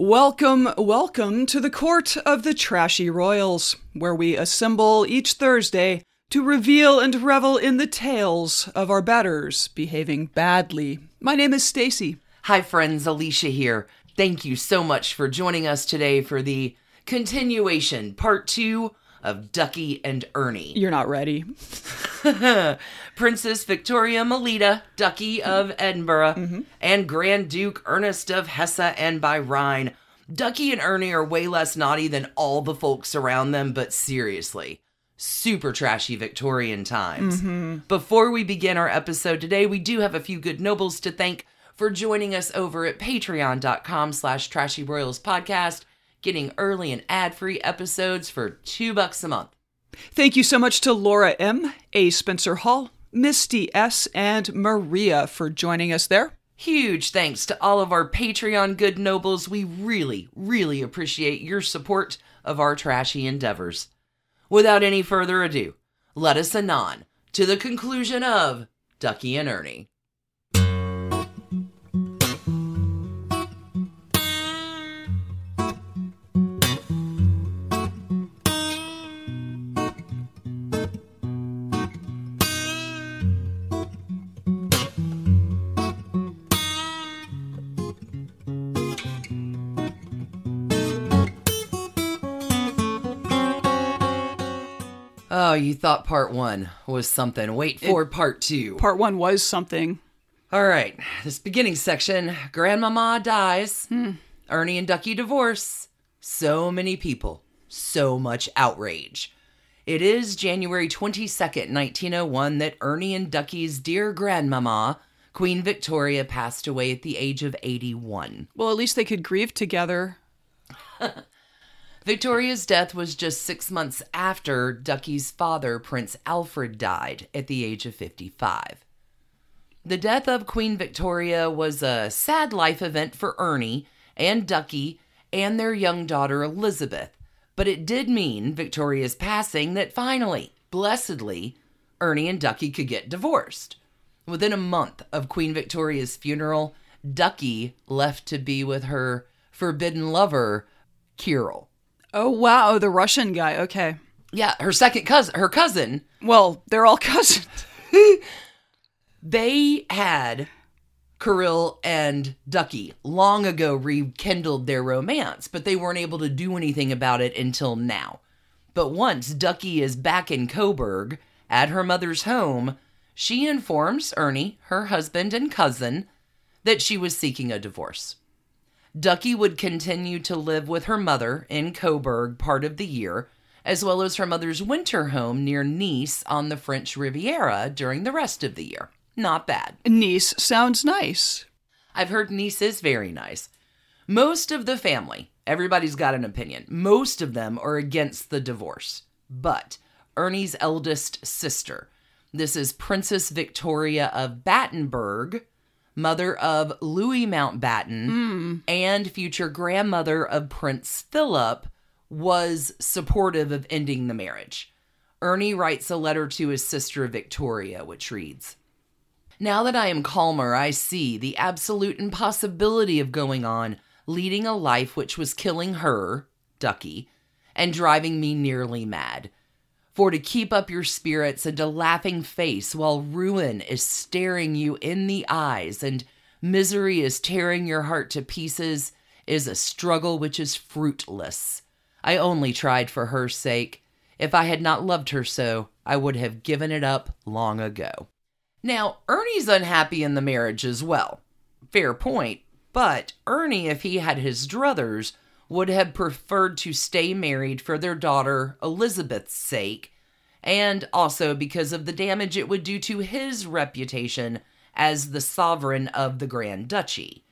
Welcome, welcome to the court of the trashy royals, where we assemble each Thursday to reveal and revel in the tales of our betters behaving badly. My name is Stacy. Hi, friends. Alicia here. Thank you so much for joining us today for the continuation, part two of Ducky and Ernie. You're not ready. Princess Victoria Melita, Ducky of Edinburgh, mm-hmm. and Grand Duke Ernest of Hesse and by Rhine. Ducky and Ernie are way less naughty than all the folks around them, but seriously, super trashy Victorian times. Mm-hmm. Before we begin our episode today, we do have a few good nobles to thank for joining us over at patreon.com slash trashy royals podcast, getting early and ad-free episodes for two bucks a month. Thank you so much to Laura M., A. Spencer Hall, Misty S., and Maria for joining us there. Huge thanks to all of our Patreon good nobles. We really, really appreciate your support of our trashy endeavors. Without any further ado, let us anon to the conclusion of Ducky and Ernie. Oh, you thought part one was something. Wait for part two. Part one was something. All right, this beginning section Grandmama dies, hmm. Ernie and Ducky divorce. So many people, so much outrage. It is January 22nd, 1901, that Ernie and Ducky's dear grandmama, Queen Victoria, passed away at the age of 81. Well, at least they could grieve together. Victoria's death was just six months after Ducky's father, Prince Alfred, died at the age of 55. The death of Queen Victoria was a sad life event for Ernie and Ducky and their young daughter Elisabeth, but it did mean Victoria's passing that finally, blessedly, Ernie and Ducky could get divorced. Within a month of Queen Victoria's funeral, Ducky left to be with her forbidden lover, Kirill. Oh, wow, the Russian guy. Okay. Yeah, her second cousin, her cousin, Well, they're all cousins. they had Kirill and Ducky long ago rekindled their romance, but they weren't able to do anything about it until now. But once Ducky is back in Coburg at her mother's home, she informs Ernie, her husband and cousin, that she was seeking a divorce. Ducky would continue to live with her mother in Coburg part of the year, as well as her mother's winter home near Nice on the French Riviera during the rest of the year. Not bad. Nice sounds nice. I've heard Nice is very nice. Most of the family, everybody's got an opinion. Most of them are against the divorce. But Ernie's eldest sister, this is Princess Victoria of Battenberg, mother of Louis Mountbatten, hmm. and future grandmother of Prince Philip, was supportive of ending the marriage. Ernie writes a letter to his sister Victoria, which reads Now that I am calmer, I see the absolute impossibility of going on leading a life which was killing her, Ducky, and driving me nearly mad. For to keep up your spirits and a laughing face while ruin is staring you in the eyes and misery is tearing your heart to pieces is a struggle which is fruitless. I only tried for her sake. If I had not loved her so, I would have given it up long ago. Now, Ernie's unhappy in the marriage as well. Fair point. But Ernie, if he had his druthers, would have preferred to stay married for their daughter Elisabeth's sake, and also because of the damage it would do to his reputation as the sovereign of the Grand Duchy.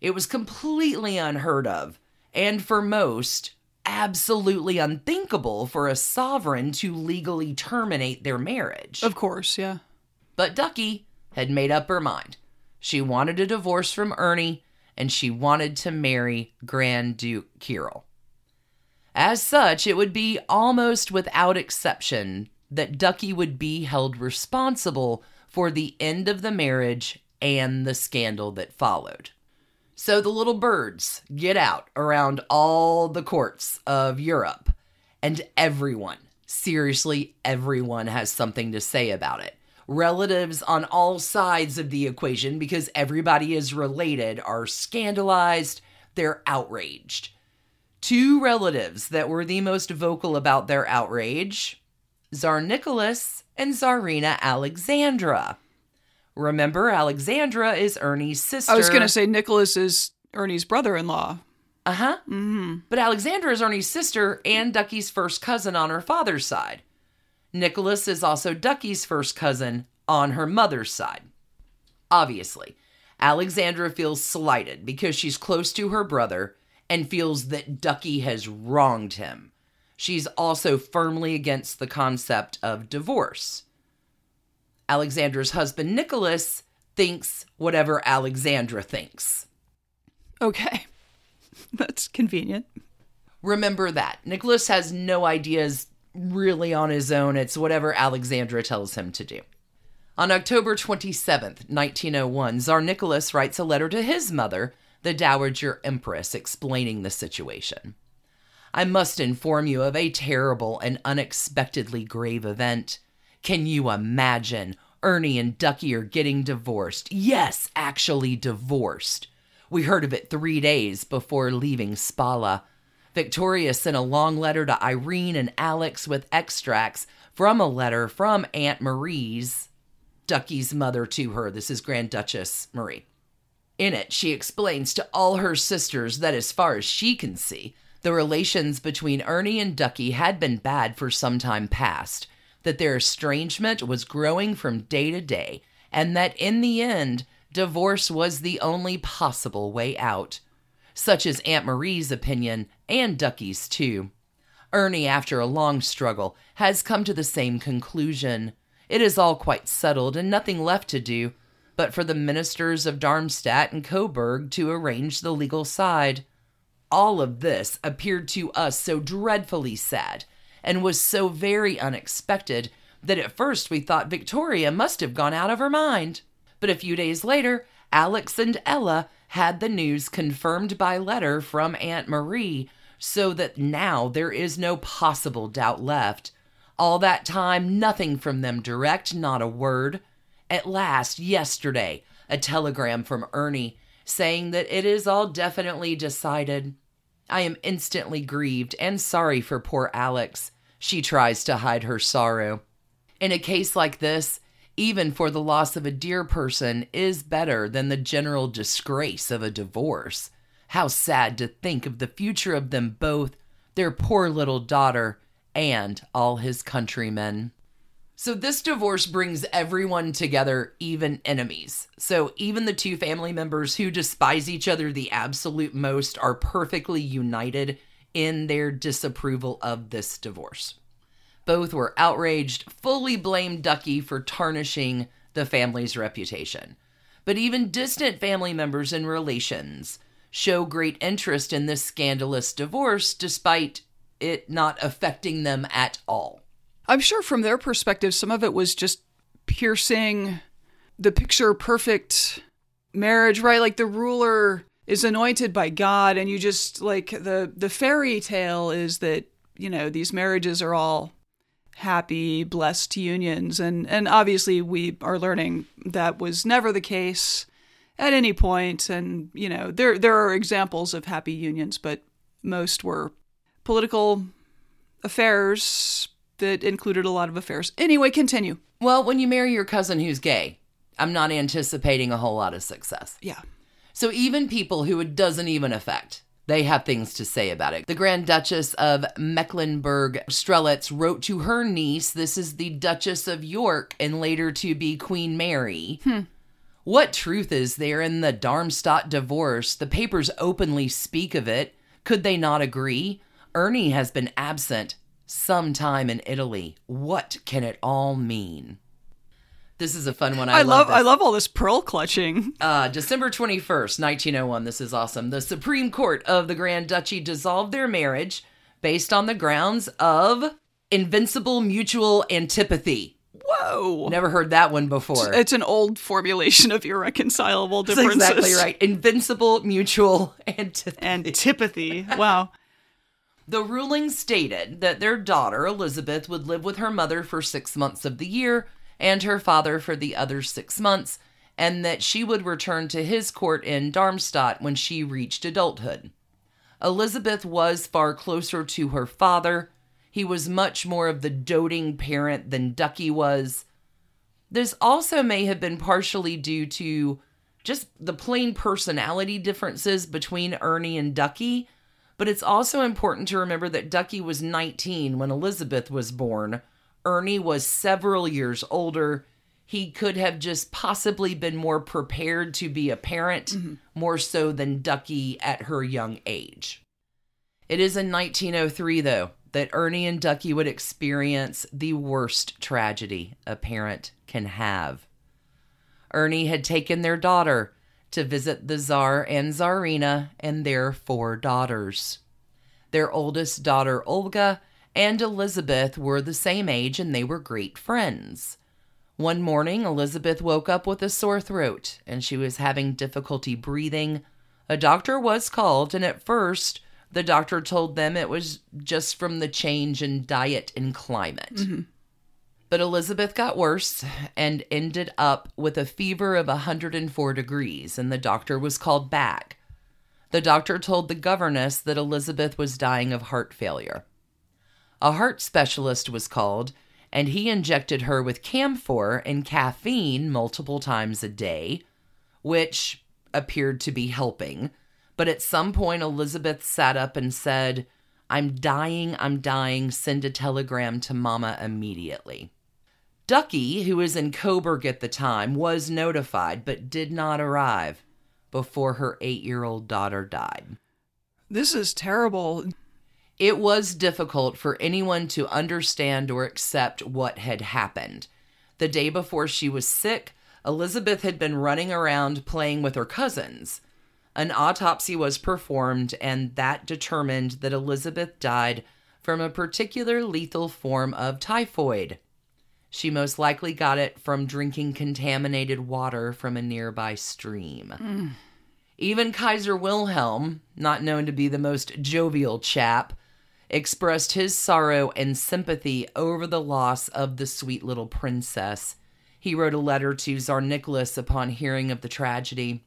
It was completely unheard of, and for most, absolutely unthinkable for a sovereign to legally terminate their marriage. Of course, yeah. But Ducky had made up her mind. She wanted a divorce from Ernie, and she wanted to marry Grand Duke Kirill. As such, it would be almost without exception that Ducky would be held responsible for the end of the marriage and the scandal that followed. So the little birds get out around all the courts of Europe, and everyone, seriously, everyone has something to say about it. Relatives on all sides of the equation, because everybody is related, are scandalized, they're outraged. Two relatives that were the most vocal about their outrage Tsar Nicholas and Tsarina Alexandra. Remember, Alexandra is Ernie's sister. I was going to say Nicholas is Ernie's brother in law. Uh huh. Mm-hmm. But Alexandra is Ernie's sister and Ducky's first cousin on her father's side. Nicholas is also Ducky's first cousin on her mother's side. Obviously, Alexandra feels slighted because she's close to her brother and feels that Ducky has wronged him. She's also firmly against the concept of divorce. Alexandra's husband, Nicholas, thinks whatever Alexandra thinks. Okay. That's convenient. Remember that. Nicholas has no ideas really on his own. It's whatever Alexandra tells him to do. On October 27th, 1901, Tsar Nicholas writes a letter to his mother, the Dowager Empress, explaining the situation. I must inform you of a terrible and unexpectedly grave event. Can you imagine? Ernie and Ducky are getting divorced. Yes, actually divorced. We heard of it three days before leaving Spala. Victoria sent a long letter to Irene and Alex with extracts from a letter from Aunt Marie's, Ducky's mother, to her. This is Grand Duchess Marie. In it, she explains to all her sisters that as far as she can see, the relations between Ernie and Ducky had been bad for some time past, that their estrangement was growing from day to day, and that in the end, divorce was the only possible way out. Such is Aunt Marie's opinion, and Ducky's too. Ernie, after a long struggle, has come to the same conclusion. It is all quite settled and nothing left to do but for the ministers of Darmstadt and Coburg to arrange the legal side. All of this appeared to us so dreadfully sad and was so very unexpected that at first we thought Victoria must have gone out of her mind. But a few days later, Alex and Ella had the news confirmed by letter from Aunt Marie, so that now there is no possible doubt left. All that time, nothing from them direct, not a word. At last, yesterday, a telegram from Ernie saying that it is all definitely decided. I am instantly grieved and sorry for poor Alex. She tries to hide her sorrow. In a case like this, even for the loss of a dear person is better than the general disgrace of a divorce. How sad to think of the future of them both, their poor little daughter, and all his countrymen. So, this divorce brings everyone together, even enemies. So, even the two family members who despise each other the absolute most are perfectly united in their disapproval of this divorce. Both were outraged, fully blamed Ducky for tarnishing the family's reputation. But even distant family members and relations show great interest in this scandalous divorce despite it not affecting them at all. I'm sure from their perspective, some of it was just piercing the picture perfect marriage, right? Like the ruler is anointed by God, and you just like the the fairy tale is that you know these marriages are all happy, blessed unions, and and obviously we are learning that was never the case at any point, and you know there there are examples of happy unions, but most were political affairs that included a lot of affairs. Anyway, continue. Well, when you marry your cousin who's gay, I'm not anticipating a whole lot of success. Yeah. So even people who it doesn't even affect, they have things to say about it. The Grand Duchess of Mecklenburg Strelitz wrote to her niece, this is the Duchess of York and later to be Queen Mary, hmm. What truth is there in the Darmstadt divorce? The papers openly speak of it. Could they not agree? Ernie has been absent some time in Italy. What can it all mean? This is a fun one. I, I love this. I love all this pearl clutching. Uh, December 21st, 1901. This is awesome. The Supreme Court of the Grand Duchy dissolved their marriage based on the grounds of invincible mutual antipathy. Whoa. Never heard that one before. It's an old formulation of irreconcilable That's differences. exactly right. Invincible mutual antipathy. Antipathy. Wow. The ruling stated that their daughter, Elisabeth, would live with her mother for six months of the year and her father for the other six months, and that she would return to his court in Darmstadt when she reached adulthood. Elisabeth was far closer to her father. He was much more of the doting parent than Ducky was. This also may have been partially due to just the plain personality differences between Ernie and Ducky, but it's also important to remember that Ducky was 19 when Elisabeth was born. Ernie was several years older. He could have just possibly been more prepared to be a parent, mm-hmm. more so than Ducky at her young age. It is in 1903, though, that Ernie and Ducky would experience the worst tragedy a parent can have. Ernie had taken their daughter to visit the Tsar and Tsarina and their four daughters. Their oldest daughter, Olga, and Elisabeth were the same age and they were great friends. One morning, Elisabeth woke up with a sore throat and she was having difficulty breathing. A doctor was called, and at first, the doctor told them it was just from the change in diet and climate. Mm-hmm. But Elisabeth got worse and ended up with a fever of 104 degrees, and the doctor was called back. The doctor told the governess that Elisabeth was dying of heart failure. A heart specialist was called, and he injected her with camphor and caffeine multiple times a day, which appeared to be helping. But at some point, Elisabeth sat up and said, I'm dying, I'm dying, send a telegram to Mama immediately. Ducky, who was in Coburg at the time, was notified but did not arrive before her eight year old daughter died. This is terrible. It was difficult for anyone to understand or accept what had happened. The day before she was sick, Elisabeth had been running around playing with her cousins. An autopsy was performed, and that determined that Elisabeth died from a particular lethal form of typhoid. She most likely got it from drinking contaminated water from a nearby stream. Mm. Even Kaiser Wilhelm, not known to be the most jovial chap, expressed his sorrow and sympathy over the loss of the sweet little princess. He wrote a letter to Tsar Nicholas upon hearing of the tragedy.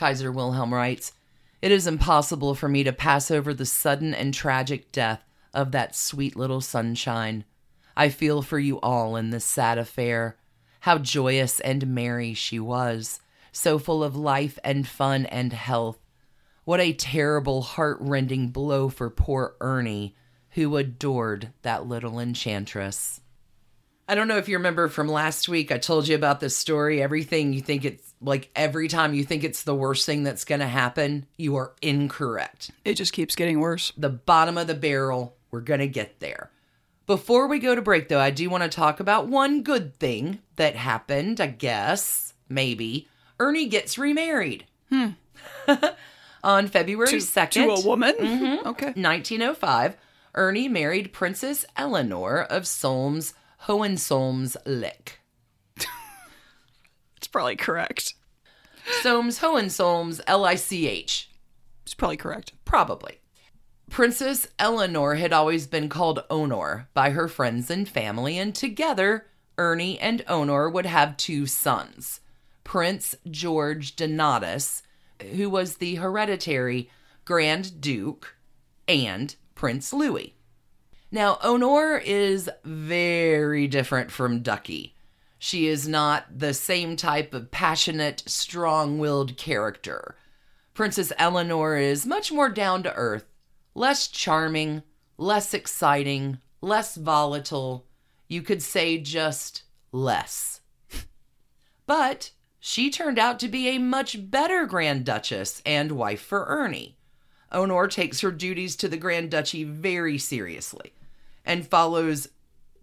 Kaiser Wilhelm writes, It is impossible for me to pass over the sudden and tragic death of that sweet little sunshine. I feel for you all in this sad affair. How joyous and merry she was, so full of life and fun and health. What a terrible, heart-rending blow for poor Ernie, who adored that little enchantress. I don't know if you remember from last week, I told you about this story. Everything you think it's like every time you think it's the worst thing that's going to happen, you are incorrect. It just keeps getting worse. The bottom of the barrel, we're going to get there. Before we go to break, though, I do want to talk about one good thing that happened, I guess, maybe. Ernie gets remarried. Hmm. On February To, 2nd. to a woman? Mhm. Okay. 1905, Ernie married Princess Eleanor of Solms Hohensolms Lick. Probably correct. Solms Hohensolms L I C H. It's probably correct. Probably. Princess Eleanor had always been called Honor by her friends and family, and together, Ernie and Honor would have two sons Prince George Donatus, who was the hereditary Grand Duke, and Prince Louis. Now, Honor is very different from Ducky. She is not the same type of passionate, strong willed character. Princess Eleanor is much more down to earth, less charming, less exciting, less volatile. You could say just less. But she turned out to be a much better Grand Duchess and wife for Ernie. Honor takes her duties to the Grand Duchy very seriously and follows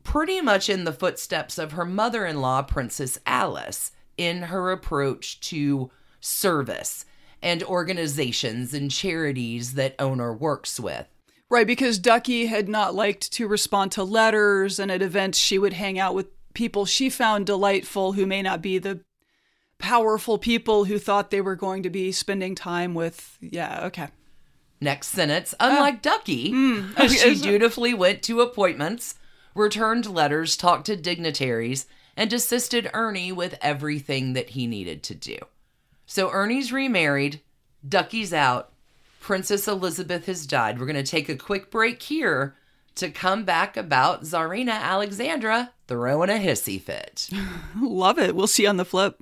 pretty much in the footsteps of her mother in law, Princess Alice, in her approach to service and organizations and charities that Honor works with. Right, because Ducky had not liked to respond to letters, and at events she would hang out with people she found delightful who may not be the powerful people who thought they were going to be spending time with. Yeah, okay. Next sentence Unlike ah. Ducky, hmm, okay, she dutifully went to appointments, returned letters, talked to dignitaries, and assisted Ernie with everything that he needed to do. So Ernie's remarried, Ducky's out, Princess Elisabeth has died. We're going to take a quick break here to come back about Tsarina Alexandra throwing a hissy fit. Love it. We'll see you on the flip.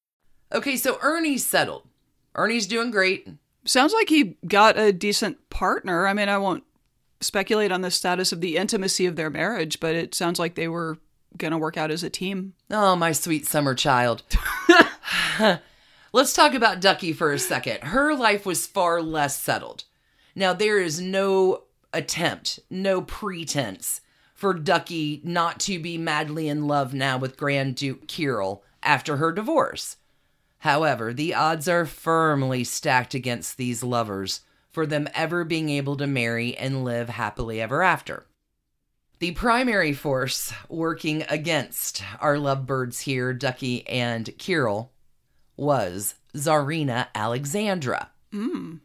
Okay, so Ernie's settled. Ernie's doing great. Sounds like he got a decent partner. I mean, I won't speculate on the status of the intimacy of their marriage, but it sounds like they were going to work out as a team. Oh, my sweet summer child. Let's talk about Ducky for a second. Her life was far less settled. Now, there is no attempt, no pretense for Ducky not to be madly in love now with Grand Duke Kirill after her divorce. However, the odds are firmly stacked against these lovers for them ever being able to marry and live happily ever after. The primary force working against our lovebirds here, Ducky and Kirill, was Tsarina Alexandra. Hmm.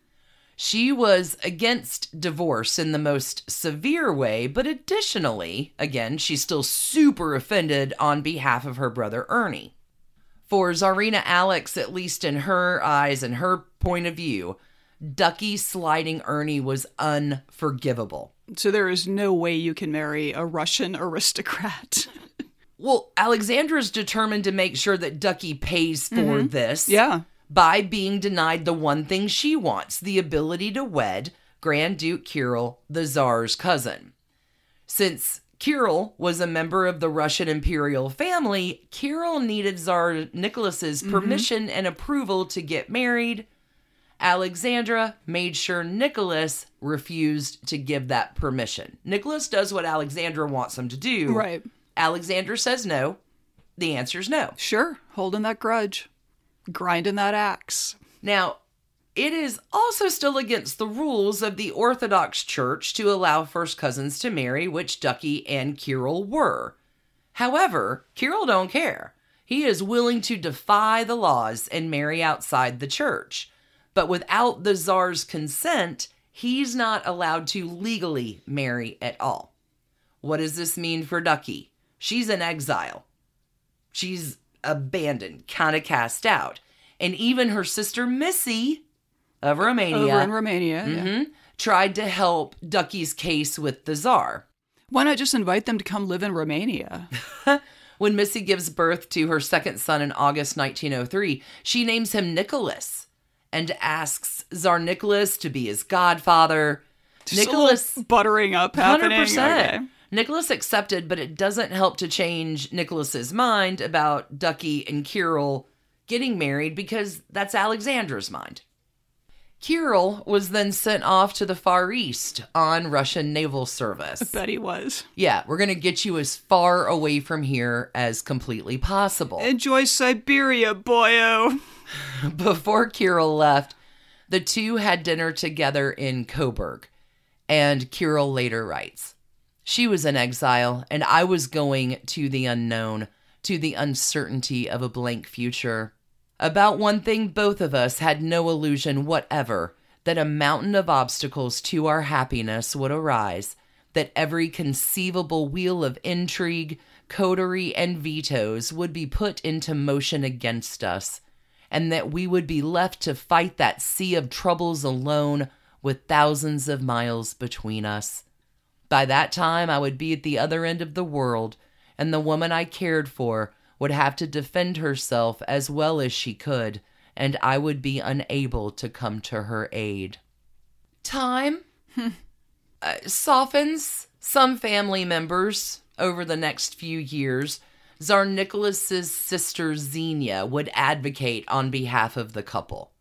She was against divorce in the most severe way, but additionally, again, she's still super offended on behalf of her brother Ernie. For Tsarina Alex, at least in her eyes and her point of view, Ducky sliding Ernie was unforgivable. So there is no way you can marry a Russian aristocrat. Well, Alexandra's determined to make sure that Ducky pays for mm-hmm. this. yeah. By being denied the one thing she wants the ability to wed Grand Duke Kirill, the Tsar's cousin. Since Kirill was a member of the Russian imperial family, Kirill needed Tsar Nicholas's mm-hmm. permission and approval to get married. Alexandra made sure Nicholas refused to give that permission. Nicholas does what Alexandra wants him to do. Right. Alexandra says no. The answer's no. Sure. Holding that grudge. Grinding that axe. Now, it is also still against the rules of the Orthodox Church to allow first cousins to marry, which Ducky and Kirill were. However, Kirill don't care. He is willing to defy the laws and marry outside the church. But without the czar's consent, he's not allowed to legally marry at all. What does this mean for Ducky? She's in exile. She's abandoned, kind of cast out. And even her sister Missy of Romania Over in Romania. yeah. mhm, tried to help Ducky's case with the czar. Why not just invite them to come live in Romania? When Missy gives birth to her second son in August 1903, she names him Nicholas and asks Tsar Nicholas to be his godfather. Just Nicholas buttering up happening. 100%. Okay. Nicholas accepted, but it doesn't help to change Nicholas's mind about Ducky and Kirill getting married because that's Alexandra's mind. Kirill was then sent off to the Far East on Russian naval service. I bet he was. Yeah, we're going to get you as far away from here as completely possible. Enjoy Siberia, boyo. Before Kirill left, the two had dinner together in Coburg. And Kirill later writes She was in exile, and I was going to the unknown, to the uncertainty of a blank future. About one thing, both of us had no illusion whatever that a mountain of obstacles to our happiness would arise, that every conceivable wheel of intrigue, coterie, and vetoes would be put into motion against us, and that we would be left to fight that sea of troubles alone with thousands of miles between us. By that time, I would be at the other end of the world, and the woman I cared for would have to defend herself as well as she could, and I would be unable to come to her aid. Time uh, softens some family members over the next few years. Tsar Nicholas's sister Xenia would advocate on behalf of the couple.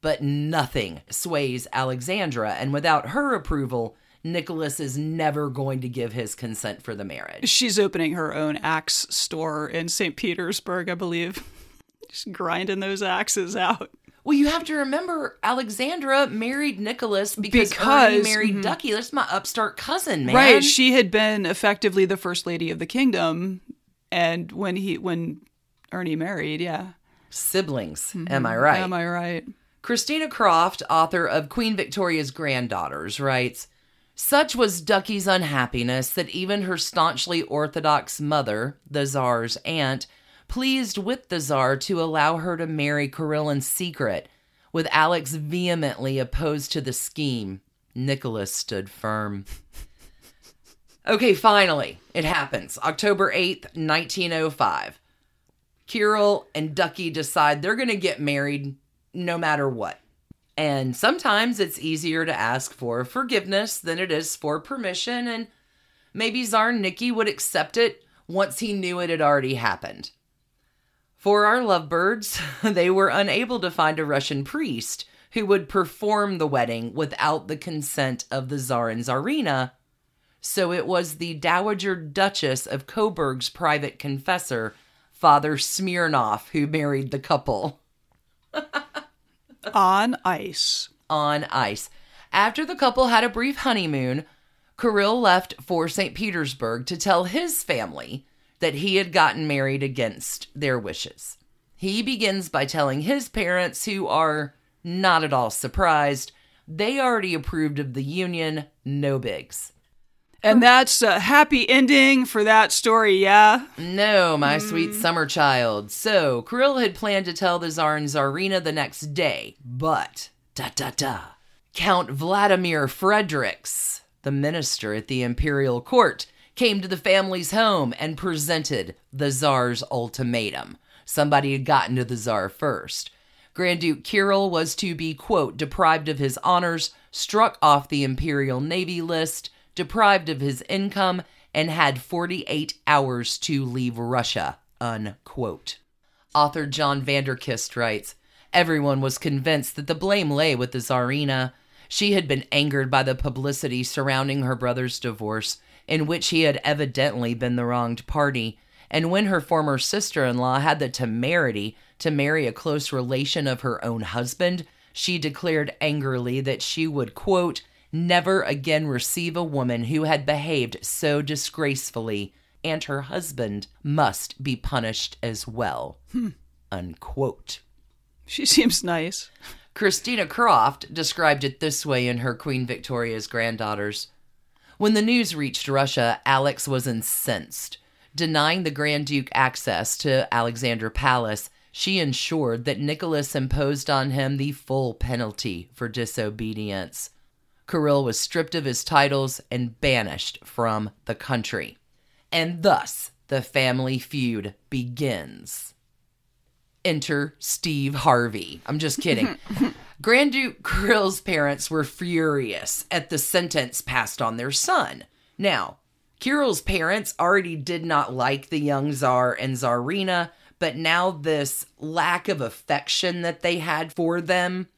But nothing sways Alexandra, and without her approval, Nicholas is never going to give his consent for the marriage. She's opening her own axe store in St. Petersburg, I believe. Just grinding those axes out. Well, you have to remember Alexandra married Nicholas because, Because- Ernie married mhm. Ducky. That's my upstart cousin, man. Right, she had been effectively the first lady of the kingdom, and when he when Ernie married, yeah, Siblings, am I right? Am I right? Christina Croft, author of Queen Victoria's Granddaughters, writes Such was Ducky's unhappiness that even her staunchly orthodox mother, the Tsar's aunt, pleased with the Tsar to allow her to marry Kirill in secret, with Alex vehemently opposed to the scheme. Nicholas stood firm. Okay, finally, it happens. October 8th, 1905. Kirill and Ducky decide they're going to get married no matter what. And sometimes it's easier to ask for forgiveness than it is for permission, and maybe Tsar Nicky would accept it once he knew it had already happened. For our lovebirds, they were unable to find a Russian priest who would perform the wedding without the consent of the Tsar and Tsarina, so it was the Dowager Duchess of Coburg's private confessor, Father Smirnov, who married the couple On ice. on ice. After the couple had a brief honeymoon, Kirill left for St. Petersburg to tell his family that he had gotten married against their wishes. He begins by telling his parents, who are not at all surprised, they already approved of the union, no bigs. And that's a happy ending for that story, yeah? No, my sweet summer child. So, Kirill had planned to tell the Tsar and Tsarina the next day, but da da da. Count Vladimir Fredericks, the minister at the imperial court, came to the family's home and presented the Tsar's ultimatum. Somebody had gotten to the Tsar first. Grand Duke Kirill was to be, quote, deprived of his honors, struck off the Imperial Navy list, deprived of his income, and had 48 hours to leave Russia, unquote. Author John Van Der Kiste writes Everyone was convinced that the blame lay with the Tsarina. She had been angered by the publicity surrounding her brother's divorce, in which he had evidently been the wronged party. And when her former sister in law had the temerity to marry a close relation of her own husband, she declared angrily that she would, quote, never again receive a woman who had behaved so disgracefully, and her husband must be punished as well. Hmm. Unquote. She seems nice. Christina Croft described it this way in her Queen Victoria's Granddaughters. When the news reached Russia, Alex was incensed. Denying the Grand Duke access to Alexander Palace, she ensured that Nicholas imposed on him the full penalty for disobedience. Kirill was stripped of his titles and banished from the country. And thus the family feud begins. Enter Steve Harvey. I'm just kidding. Grand Duke Kirill's parents were furious at the sentence passed on their son. Now, Kirill's parents already did not like the young Tsar and Tsarina, but now this lack of affection that they had for them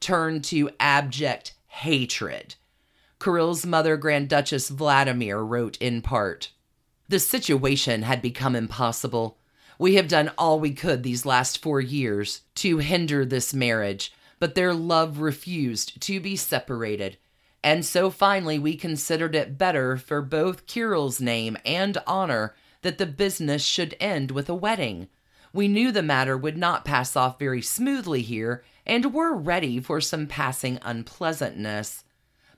turned to abject hatred. Kirill's mother, Grand Duchess Vladimir, wrote in part The situation had become impossible. We have done all we could these last four years to hinder this marriage, but their love refused to be separated. And so finally, we considered it better for both Kirill's name and honor that the business should end with a wedding. We knew the matter would not pass off very smoothly here, and were ready for some passing unpleasantness.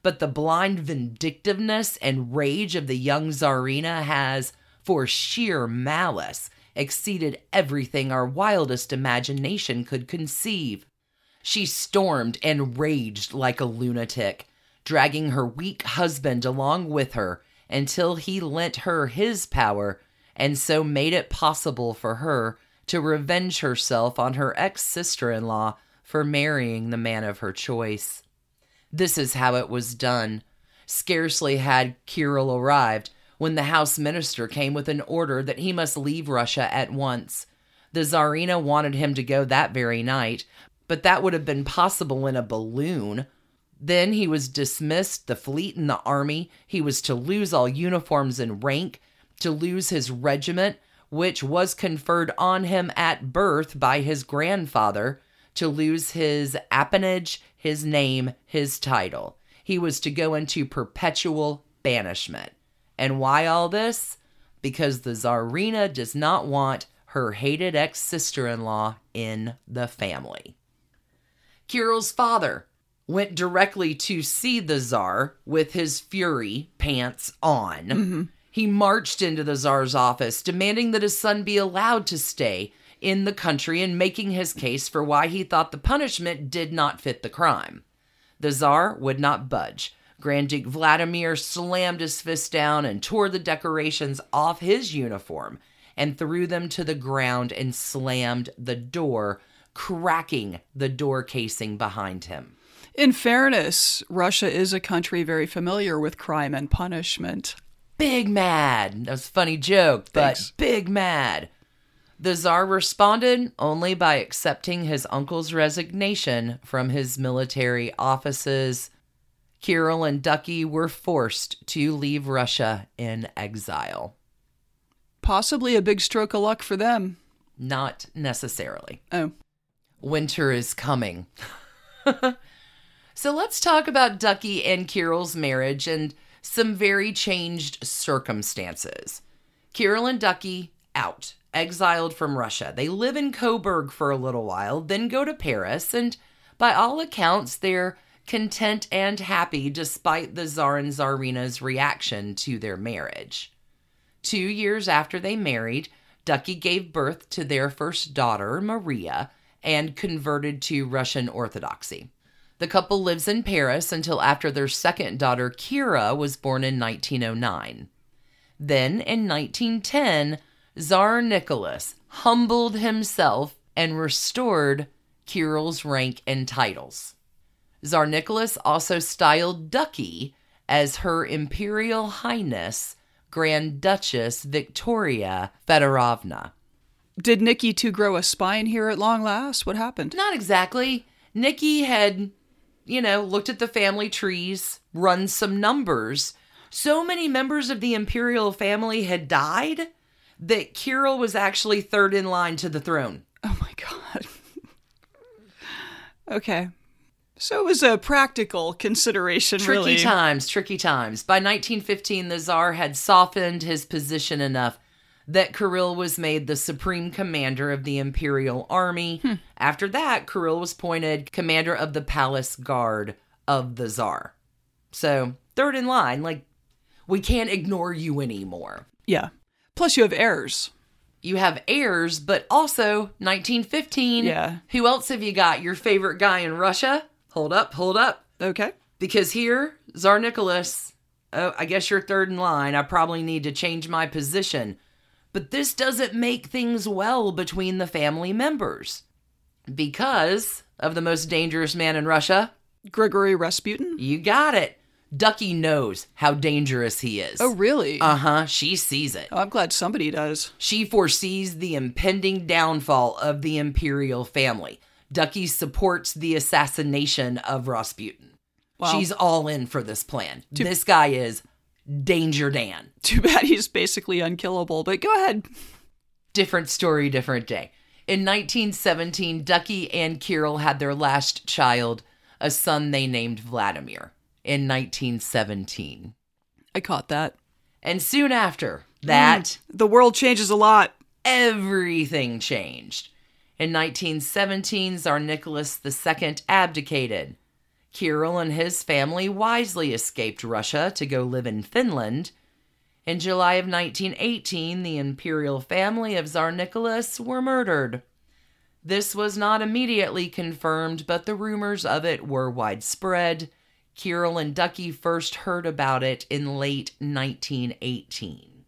But the blind vindictiveness and rage of the young Tsarina has, for sheer malice, exceeded everything our wildest imagination could conceive. She stormed and raged like a lunatic, dragging her weak husband along with her until he lent her his power and so made it possible for her to revenge herself on her ex sister in law for marrying the man of her choice. This is how it was done. Scarcely had Kirill arrived when the House minister came with an order that he must leave Russia at once. The Tsarina wanted him to go that very night, but that would have been possible in a balloon. Then he was dismissed, the fleet and the army. He was to lose all uniforms and rank, to lose his regiment, which was conferred on him at birth by his grandfather, to lose his appanage, his name, his title. He was to go into perpetual banishment. And why all this? Because the Tsarina does not want her hated ex sister in law in the family. Kirill's father went directly to see the Tsar with his fury pants on. Mm-hmm. He marched into the Tsar's office, demanding that his son be allowed to stay in the country and making his case for why he thought the punishment did not fit the crime. The Tsar would not budge. Grand Duke Vladimir slammed his fist down and tore the decorations off his uniform and threw them to the ground and slammed the door, cracking the door casing behind him. In fairness, Russia is a country very familiar with crime and punishment. Big mad. That was a funny joke, but Thanks. big mad. The Tsar responded only by accepting his uncle's resignation from his military offices. Kirill and Ducky were forced to leave Russia in exile. Possibly a big stroke of luck for them. Not necessarily. Oh. Winter is coming. so let's talk about Ducky and Kirill's marriage and some very changed circumstances. Kirill and Ducky out, exiled from Russia. They live in Coburg for a little while, then go to Paris, and by all accounts, they're content and happy despite the Tsar and Tsarina's reaction to their marriage. Two years after they married, Ducky gave birth to their first daughter, Maria, and converted to Russian Orthodoxy. The couple lives in Paris until after their second daughter, Kira, was born in 1909. Then, in 1910, Tsar Nicholas humbled himself and restored Kirill's rank and titles. Tsar Nicholas also styled Ducky as Her Imperial Highness Grand Duchess Victoria Fedorovna. Did Nicky too grow a spine here at long last? What happened? Not exactly. Nicky had, you know, looked at the family trees, run some numbers. So many members of the imperial family had died that Kirill was actually third in line to the throne. Oh my god. okay. So it was a practical consideration, Tricky really. times, tricky times. By 1915, the Tsar had softened his position enough that Kirill was made the supreme commander of the imperial army. Hmm. After that, Kirill was appointed commander of the palace guard of the Tsar. So, third in line, like, we can't ignore you anymore. Yeah. Plus, you have heirs. You have heirs, but also 1915. Yeah. Who else have you got? Your favorite guy in Russia? Hold up, hold up. Okay. Because here, Tsar Nicholas, oh, I guess you're third in line. I probably need to change my position. But this doesn't make things well between the family members. Because of the most dangerous man in Russia, Grigory Rasputin? you got it. Ducky knows how dangerous he is. Oh, really? Uh huh. She sees it. oh, I'm glad somebody does. She foresees the impending downfall of the imperial family. Ducky supports the assassination of Rasputin. Wow. She's all in for this plan. this guy is Danger Dan. Too bad he's basically unkillable, but go ahead. Different story, different day. In 1917, Ducky and Kirill had their last child, a son they named Vladimir, in 1917. I caught that. And soon after that, mm, The world changes a lot. everything changed. In 1917, Tsar Nicholas II abdicated. Kirill and his family wisely escaped Russia to go live in Finland. In July of 1918, the imperial family of Tsar Nicholas were murdered. This was not immediately confirmed, but the rumors of it were widespread. Kirill and Ducky first heard about it in late 1918.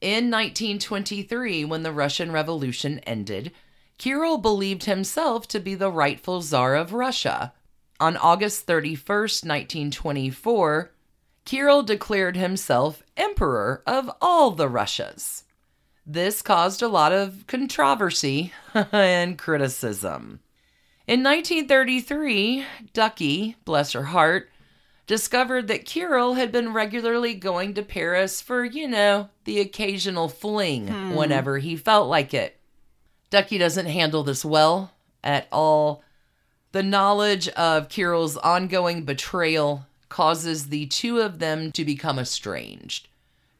In 1923, when the Russian Revolution ended, Kirill believed himself to be the rightful Tsar of Russia. On August 31st, 1924, Kirill declared himself Emperor of all the Russias. This caused a lot of controversy and criticism. In 1933, Ducky, bless her heart, discovered that Kirill had been regularly going to Paris for, you know, the occasional fling hmm. whenever he felt like it. Ducky doesn't handle this well at all. The knowledge of Kirill's ongoing betrayal causes the two of them to become estranged.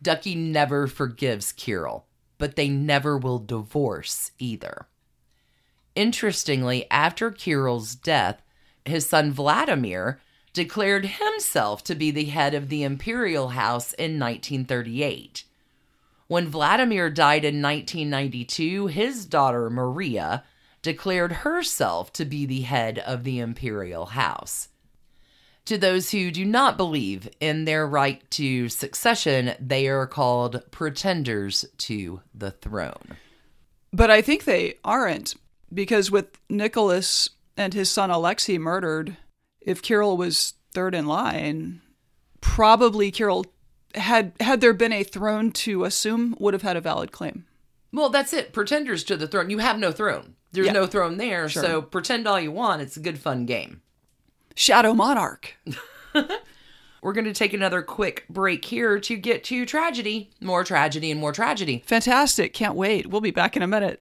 Ducky never forgives Kirill, but they never will divorce either. Interestingly, after Kirill's death, his son Vladimir declared himself to be the head of the imperial house in 1938. When Vladimir died in 1992, his daughter Maria declared herself to be the head of the imperial house. To those who do not believe in their right to succession, they are called pretenders to the throne. But I think they aren't, because with Nicholas and his son Alexei murdered, if Kirill was third in line, probably Kirill had had there been a throne to assume would have had a valid claim. Well, that's it. Pretenders to the throne. You have no throne. There's yeah. no throne there, sure. so pretend all you want. It's a good fun game. Shadow Monarch. We're going to take another quick break here to get to tragedy. More tragedy and more tragedy. Fantastic. Can't wait. We'll be back in a minute.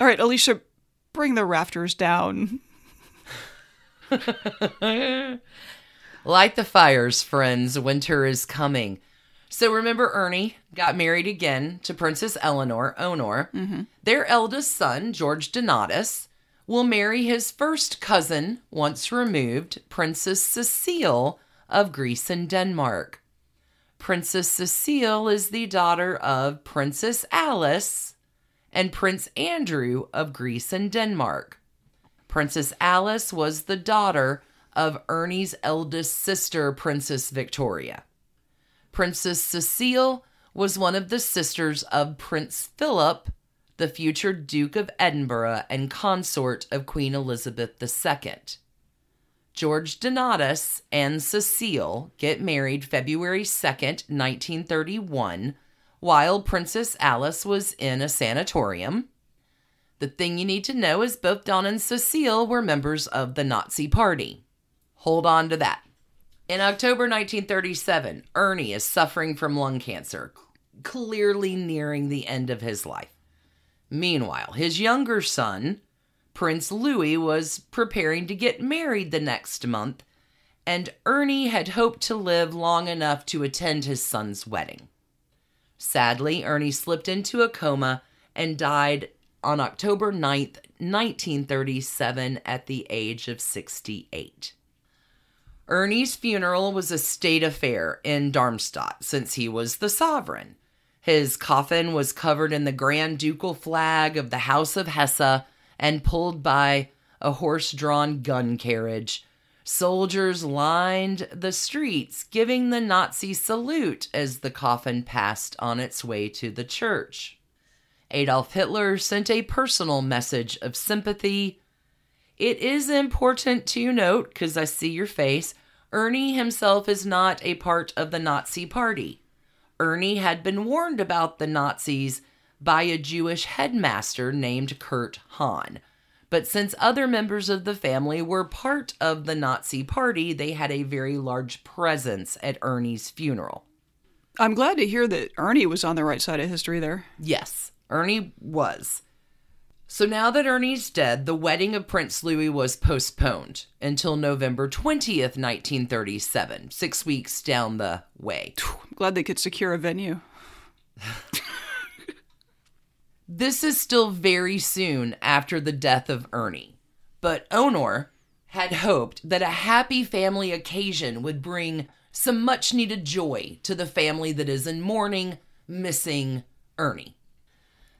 All right, Alicia, bring the rafters down. Light the fires, friends. Winter is coming. So remember, Ernie got married again to Princess Eleanor Honor. Mm-hmm. Their eldest son, George Donatus, will marry his first cousin, once removed, Princess Cecile of Greece and Denmark. Princess Cecile is the daughter of Princess Alice and Prince Andrew of Greece and Denmark. Princess Alice was the daughter of Ernie's eldest sister, Princess Victoria. Princess Cecile was one of the sisters of Prince Philip, the future Duke of Edinburgh and consort of Queen Elizabeth II. George Donatus and Cecile get married February 2nd, 1931 while Princess Alice was in a sanatorium. The thing you need to know is both Don and Cecile were members of the Nazi Party. Hold on to that. In October 1937, Ernie is suffering from lung cancer, clearly nearing the end of his life. Meanwhile, his younger son, Prince Louis, was preparing to get married the next month, and Ernie had hoped to live long enough to attend his son's wedding. Sadly, Ernie slipped into a coma and died on October 9th, 1937, at the age of 68. Ernie's funeral was a state affair in Darmstadt since he was the sovereign. His coffin was covered in the Grand Ducal flag of the House of Hesse and pulled by a horse drawn gun carriage Soldiers lined the streets, giving the Nazi salute as the coffin passed on its way to the church. Adolf Hitler sent a personal message of sympathy. It is important to note, because I see your face, Ernie himself is not a part of the Nazi Party. Ernie had been warned about the Nazis by a Jewish headmaster named Kurt Hahn. But since other members of the family were part of the Nazi party, they had a very large presence at Ernie's funeral. I'm glad to hear that Ernie was on the right side of history there. Yes, Ernie was. So now that Ernie's dead, the wedding of Prince Louis was postponed until November 20th, 1937, six weeks down the way. I'm glad they could secure a venue. This is still very soon after the death of Ernie, but Honor had hoped that a happy family occasion would bring some much needed joy to the family that is in mourning, missing Ernie.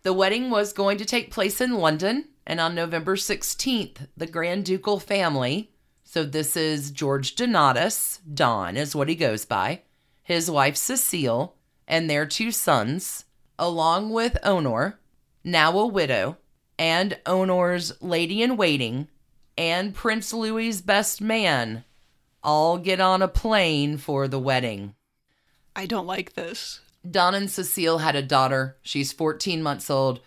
The wedding was going to take place in London, and on November 16th, the Grand Ducal family, so this is George Donatus, Don is what he goes by, his wife Cecile, and their two sons, along with Honor, now a widow, and Honor's lady in waiting, and Prince Louis's best man all get on a plane for the wedding. I don't like this. Don and Cecile had a daughter. She's 14 months old.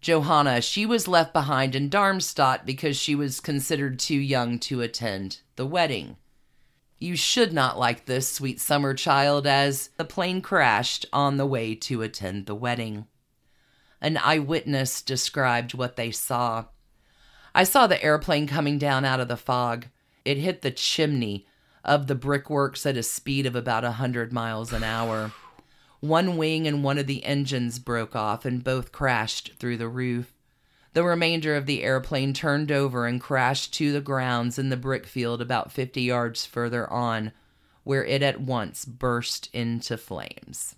Johanna, she was left behind in Darmstadt because she was considered too young to attend the wedding. You should not like this, sweet summer child, as the plane crashed on the way to attend the wedding. An eyewitness described what they saw. I saw the airplane coming down out of the fog. It hit the chimney of the brickworks at a speed of about a 100 miles an hour. One wing and one of the engines broke off and both crashed through the roof. The remainder of the airplane turned over and crashed to the grounds in the brick field about 50 yards further on, where it at once burst into flames.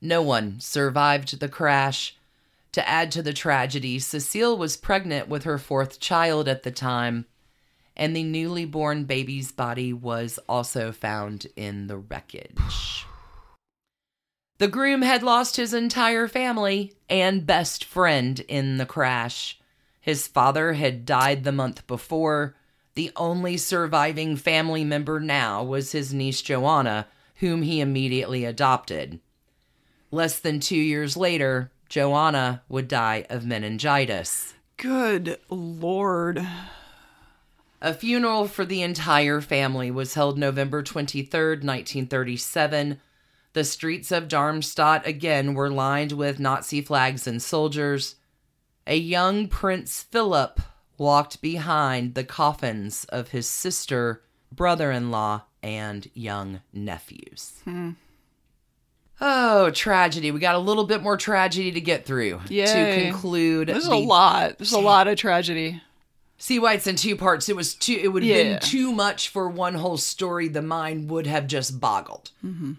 No one survived the crash. To add to the tragedy, Cecile was pregnant with her fourth child at the time, and the newly born baby's body was also found in the wreckage. The groom had lost his entire family and best friend in the crash. His father had died the month before. The only surviving family member now was his niece Johanna, whom he immediately adopted. Less than two years later, Johanna would die of meningitis. Good lord. A funeral for the entire family was held November 23rd, 1937. The streets of Darmstadt again were lined with Nazi flags and soldiers. A young Prince Philip walked behind the coffins of his sister, brother in law, and young nephews. Hmm. Oh, tragedy. We got a little bit more tragedy to get through to conclude. This is the- a lot. There's a lot of tragedy. See why it's in two parts. It was too. It would have Yeah. been too much for one whole story. The mind would have just boggled. Mm-hmm.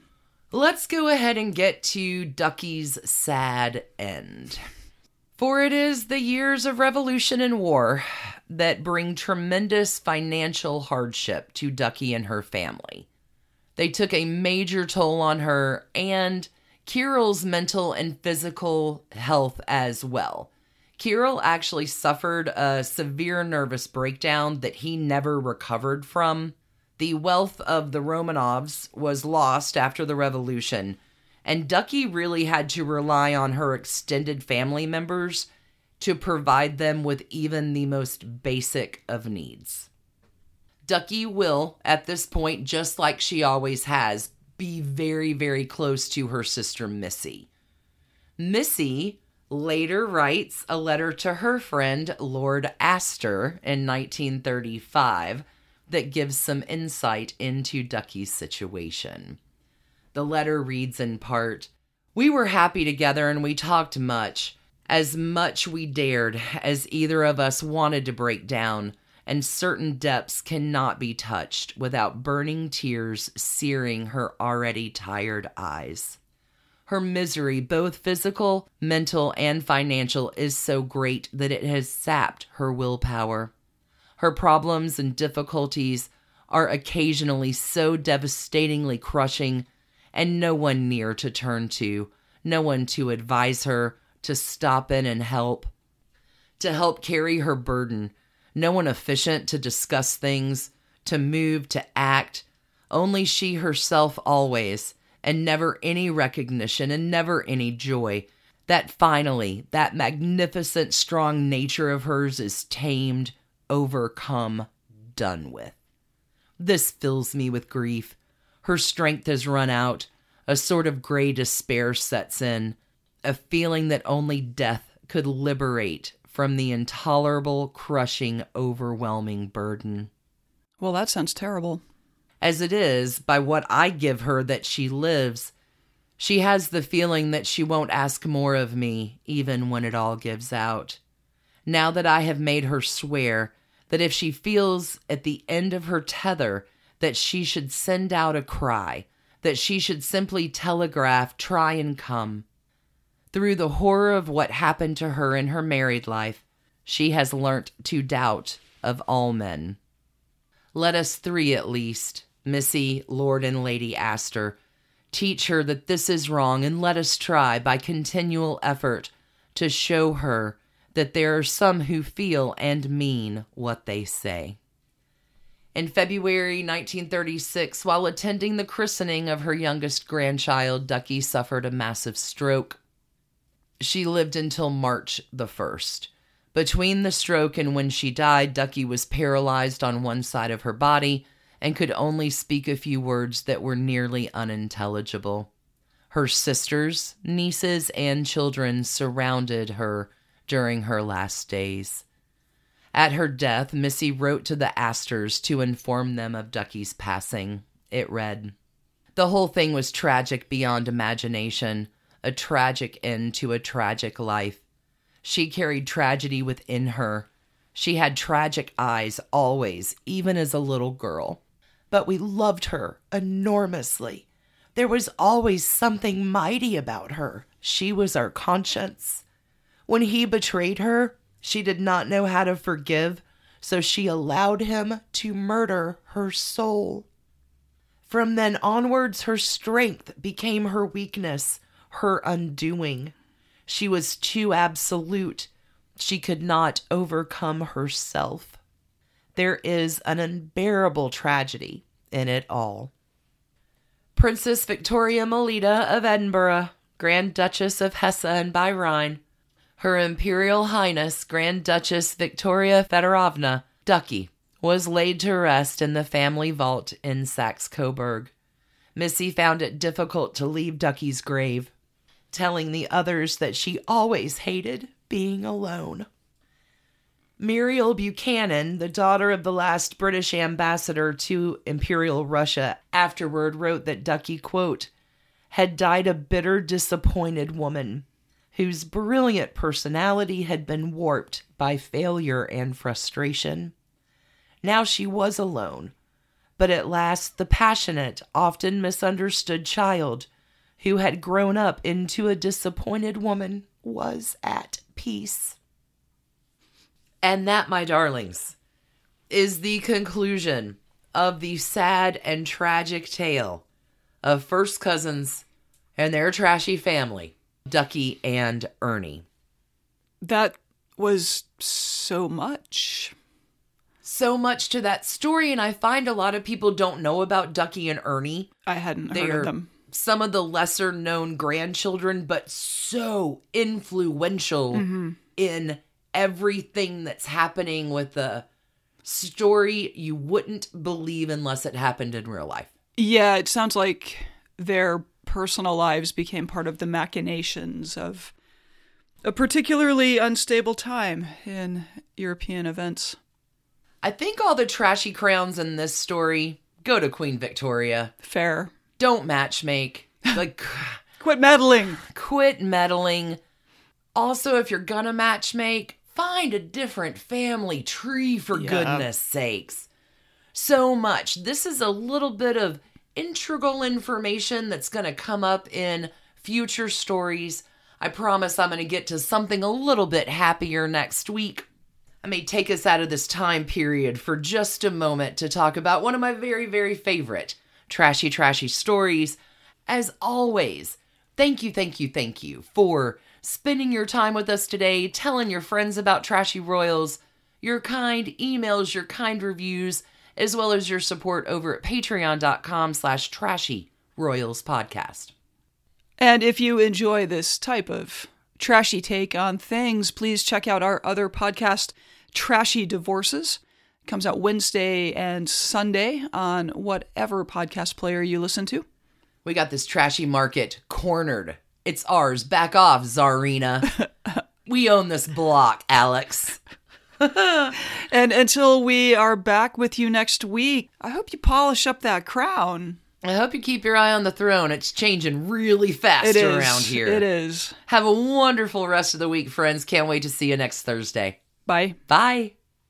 Let's go ahead and get to Ducky's sad end. For it is the years of revolution and war that bring tremendous financial hardship to Ducky and her family. They took a major toll on her and Kirill's mental and physical health as well. Kirill actually suffered a severe nervous breakdown that he never recovered from. The wealth of the Romanovs was lost after the revolution, and Ducky really had to rely on her extended family members to provide them with even the most basic of needs. Ducky will, at this point, just like she always has, be very, very close to her sister Missy. Missy later writes a letter to her friend Lord Astor in 1935 that gives some insight into Ducky's situation. The letter reads in part We were happy together and we talked much, as much we dared, as either of us wanted to break down, and certain depths cannot be touched without burning tears searing her already tired eyes. Her misery, both physical, mental, and financial, is so great that it has sapped her willpower. Her problems and difficulties are occasionally so devastatingly crushing, and no one near to turn to, no one to advise her, to stop in and help, to help carry her burden, no one efficient to discuss things, to move, to act, only she herself always, and never any recognition and never any joy. That finally, that magnificent, strong nature of hers is tamed, overcome, done with. This fills me with grief. Her strength has run out. A sort of gray despair sets in, a feeling that only death could liberate from the intolerable, crushing, overwhelming burden. Well, that sounds terrible. As it is, by what I give her that she lives, she has the feeling that she won't ask more of me, even when it all gives out. Now that I have made her swear that if she feels at the end of her tether that she should send out a cry, that she should simply telegraph, try and come. Through the horror of what happened to her in her married life, she has learnt to doubt of all men. Let us three at least, Missy, Lord, and Lady Astor, teach her that this is wrong, and let us try by continual effort to show her that there are some who feel and mean what they say. In February 1936, while attending the christening of her youngest grandchild, Ducky suffered a massive stroke. She lived until March the 1st. Between the stroke and when she died, Ducky was paralyzed on one side of her body and could only speak a few words that were nearly unintelligible. Her sisters, nieces, and children surrounded her during her last days. At her death, Missy wrote to the Astors to inform them of Ducky's passing. It read The whole thing was tragic beyond imagination, a tragic end to a tragic life. She carried tragedy within her. She had tragic eyes always, even as a little girl. But we loved her enormously. There was always something mighty about her. She was our conscience. When he betrayed her, she did not know how to forgive, so she allowed him to murder her soul. From then onwards, her strength became her weakness, her undoing. She was too absolute. She could not overcome herself. There is an unbearable tragedy in it all. Princess Victoria Melita of Edinburgh, Grand Duchess of Hesse and by Rhine, her Imperial Highness Grand Duchess Victoria Fedorovna Ducky was laid to rest in the family vault in Saxe Coburg. Missy found it difficult to leave Ducky's grave, telling the others that she always hated being alone. Meriel Buchanan, the daughter of the last British ambassador to Imperial Russia, afterward wrote that Ducky, quote, had died a bitter, disappointed woman whose brilliant personality had been warped by failure and frustration. Now she was alone, but at last the passionate, often misunderstood child who had grown up into a disappointed woman was at peace. And that, my darlings, is the conclusion of the sad and tragic tale of first cousins and their trashy family, Ducky and Ernie. That was so much. So much to that story, and I find a lot of people don't know about Ducky and Ernie. I hadn't They heard of them. Some of the lesser known grandchildren, but so influential mm-hmm. in everything that's happening with the story you wouldn't believe unless it happened in real life. Yeah, it sounds like their personal lives became part of the machinations of a particularly unstable time in European events. I think all the trashy crowns in this story go to Queen Victoria. Fair. Don't matchmake. Like, Quit meddling. quit meddling. Also, if you're gonna matchmake, find a different family tree for Yeah. goodness sakes. So much. This is a little bit of integral information that's gonna come up in future stories. I promise I'm gonna get to something a little bit happier next week. I may take us out of this time period for just a moment to talk about one of my very, very favorite trashy, trashy stories. As always, thank you, thank you, thank you for spending your time with us today, telling your friends about Trashy Royals, your kind emails, your kind reviews, as well as your support over at patreon.com slash trashy royals podcast. And if you enjoy this type of trashy take on things, please check out our other podcast, Trashy Divorces. Comes out Wednesday and Sunday on whatever podcast player you listen to. We got this trashy market cornered. It's ours. Back off, Czarina. we own this block, Alex. And until we are back with you next week, I hope you polish up that crown. I hope you keep your eye on the throne. It's changing really fast It is around here. It is. Have a wonderful rest of the week, friends. Can't wait to see you next Thursday. Bye. Bye.